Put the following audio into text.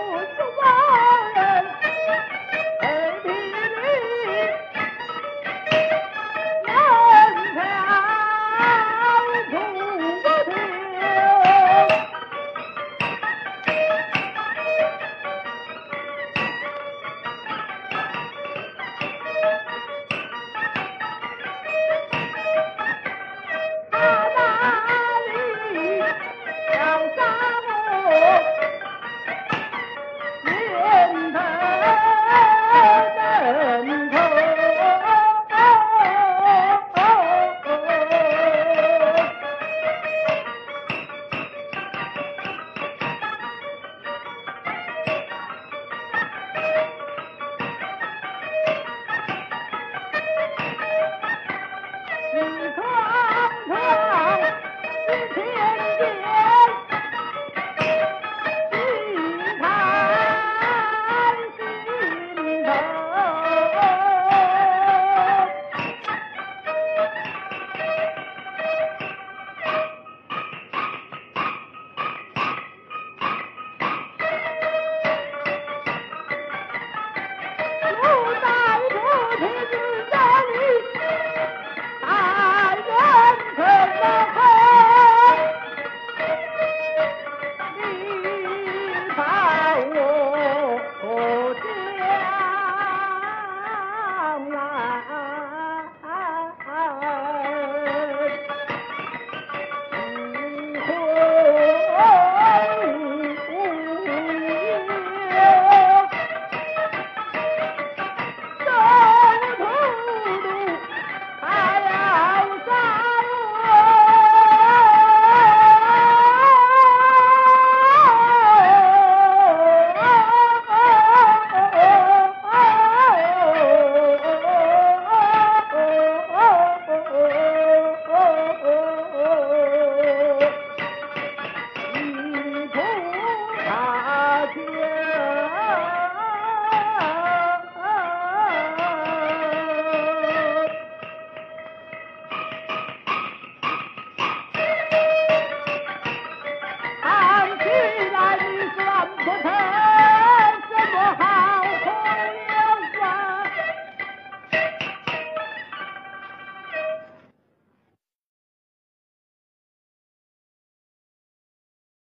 我走